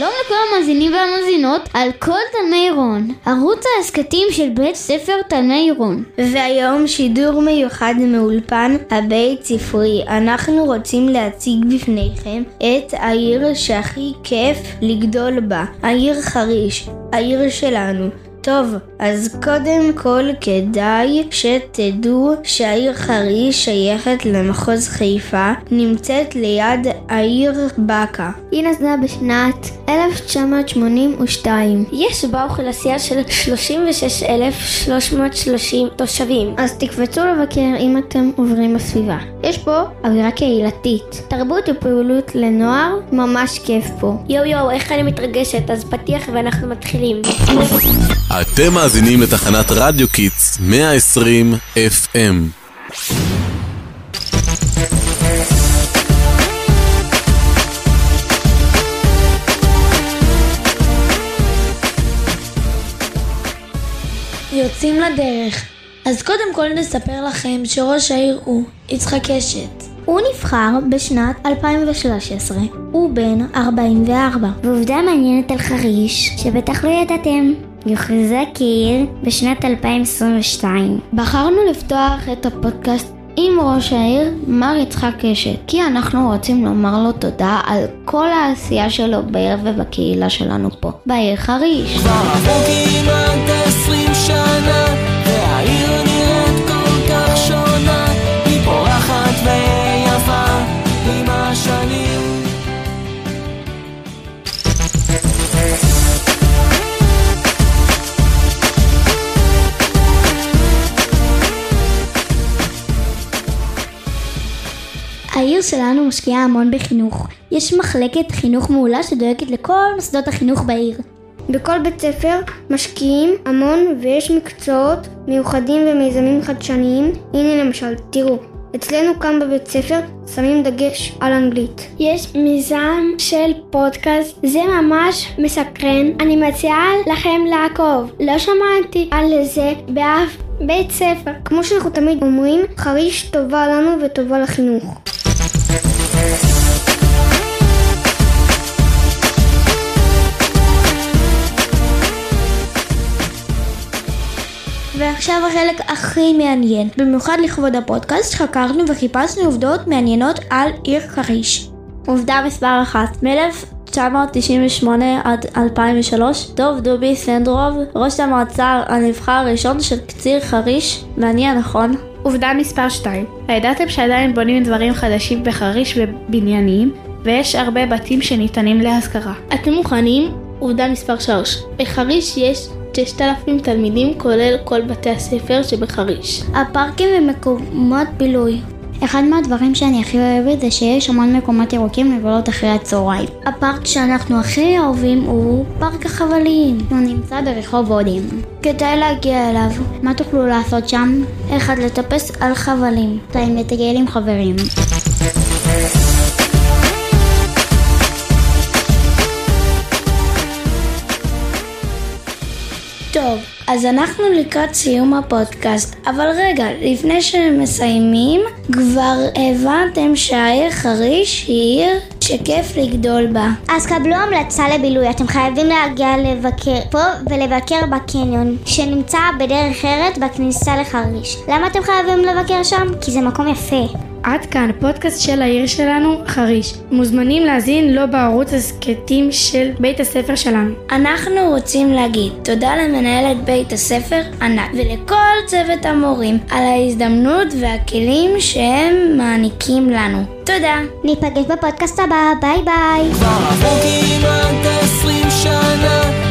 שלום לכל המאזינים והמאזינות על כל תלמי רון, ערוץ ההסכתים של בית ספר תלמי רון. והיום שידור מיוחד מאולפן הבית ספרי. אנחנו רוצים להציג בפניכם את העיר שהכי כיף לגדול בה, העיר חריש, העיר שלנו. טוב, אז קודם כל כדאי שתדעו שהעיר חריש שייכת למחוז חיפה, נמצאת ליד העיר באקה. היא נוסדה בשנת 1982. יש בה אוכלוסייה של 36,330 תושבים. אז תקפצו לבקר אם אתם עוברים בסביבה. יש פה אווירה קהילתית, תרבות ופעילות לנוער, ממש כיף פה. יואו יואו, איך אני מתרגשת, אז פתיח ואנחנו מתחילים. אתם מאזינים לתחנת רדיו קידס 120 FM. יוצאים לדרך. אז קודם כל נספר לכם שראש העיר הוא יצחק קשת. הוא נבחר בשנת 2013, הוא בן 44. ועובדה מעניינת על חריש, שבטח לא ידעתם. יוכרזה כעיר בשנת 2022. בחרנו לפתוח את הפודקאסט עם ראש העיר, מר יצחק קשת, כי אנחנו רוצים לומר לו תודה על כל העשייה שלו בעיר ובקהילה שלנו פה, בעיר חריש. כבר עברו כמעט עשרים שנה, והעיר העיר שלנו משקיעה המון בחינוך. יש מחלקת חינוך מעולה שדואגת לכל מוסדות החינוך בעיר. בכל בית ספר משקיעים המון ויש מקצועות מיוחדים ומיזמים חדשניים. הנה למשל, תראו, אצלנו כאן בבית ספר שמים דגש על אנגלית. יש מיזם של פודקאסט, זה ממש מסקרן. אני מציעה לכם לעקוב. לא שמעתי על זה באף בית ספר. כמו שאנחנו תמיד אומרים, חריש טובה לנו וטובה לחינוך. ועכשיו החלק הכי מעניין. במיוחד לכבוד הפודקאסט חקרנו וחיפשנו עובדות מעניינות על עיר חריש. עובדה מספר אחת, מ-1998 עד 2003, דוב דובי סנדרוב, ראש המועצה הנבחר הראשון של קציר חריש, מעניין נכון? עובדה מספר 2 הידעתם שעדיין בונים דברים חדשים בחריש ובניינים ויש הרבה בתים שניתנים להשכרה. אתם מוכנים? עובדה מספר 3 בחריש יש 6,000 תלמידים כולל כל בתי הספר שבחריש. הפארקים ומקומות בילוי. אחד מהדברים שאני הכי אוהבת זה שיש המון מקומות ירוקים לבלות אחרי הצהריים. הפארק שאנחנו הכי אוהבים הוא פארק החבלים. הוא נמצא ברחוב הודים. כדאי להגיע אליו. מה תוכלו לעשות שם? אחד, לטפס על חבלים. שתיים, לטייל עם חברים. טוב, אז אנחנו לקראת סיום הפודקאסט, אבל רגע, לפני שמסיימים, כבר הבנתם שהעיר חריש היא עיר שכיף לגדול בה. אז קבלו המלצה לבילוי, אתם חייבים להגיע לבקר פה ולבקר בקניון, שנמצא בדרך ארץ בכניסה לחריש. למה אתם חייבים לבקר שם? כי זה מקום יפה. עד כאן פודקאסט של העיר שלנו, חריש. מוזמנים להזין לו לא בערוץ הסכתים של בית הספר שלנו. אנחנו רוצים להגיד תודה למנהלת בית הספר ענת ולכל צוות המורים על ההזדמנות והכלים שהם מעניקים לנו. תודה. ניפגש בפודקאסט הבא, ביי ביי. כבר עברו כמעט 20 שנה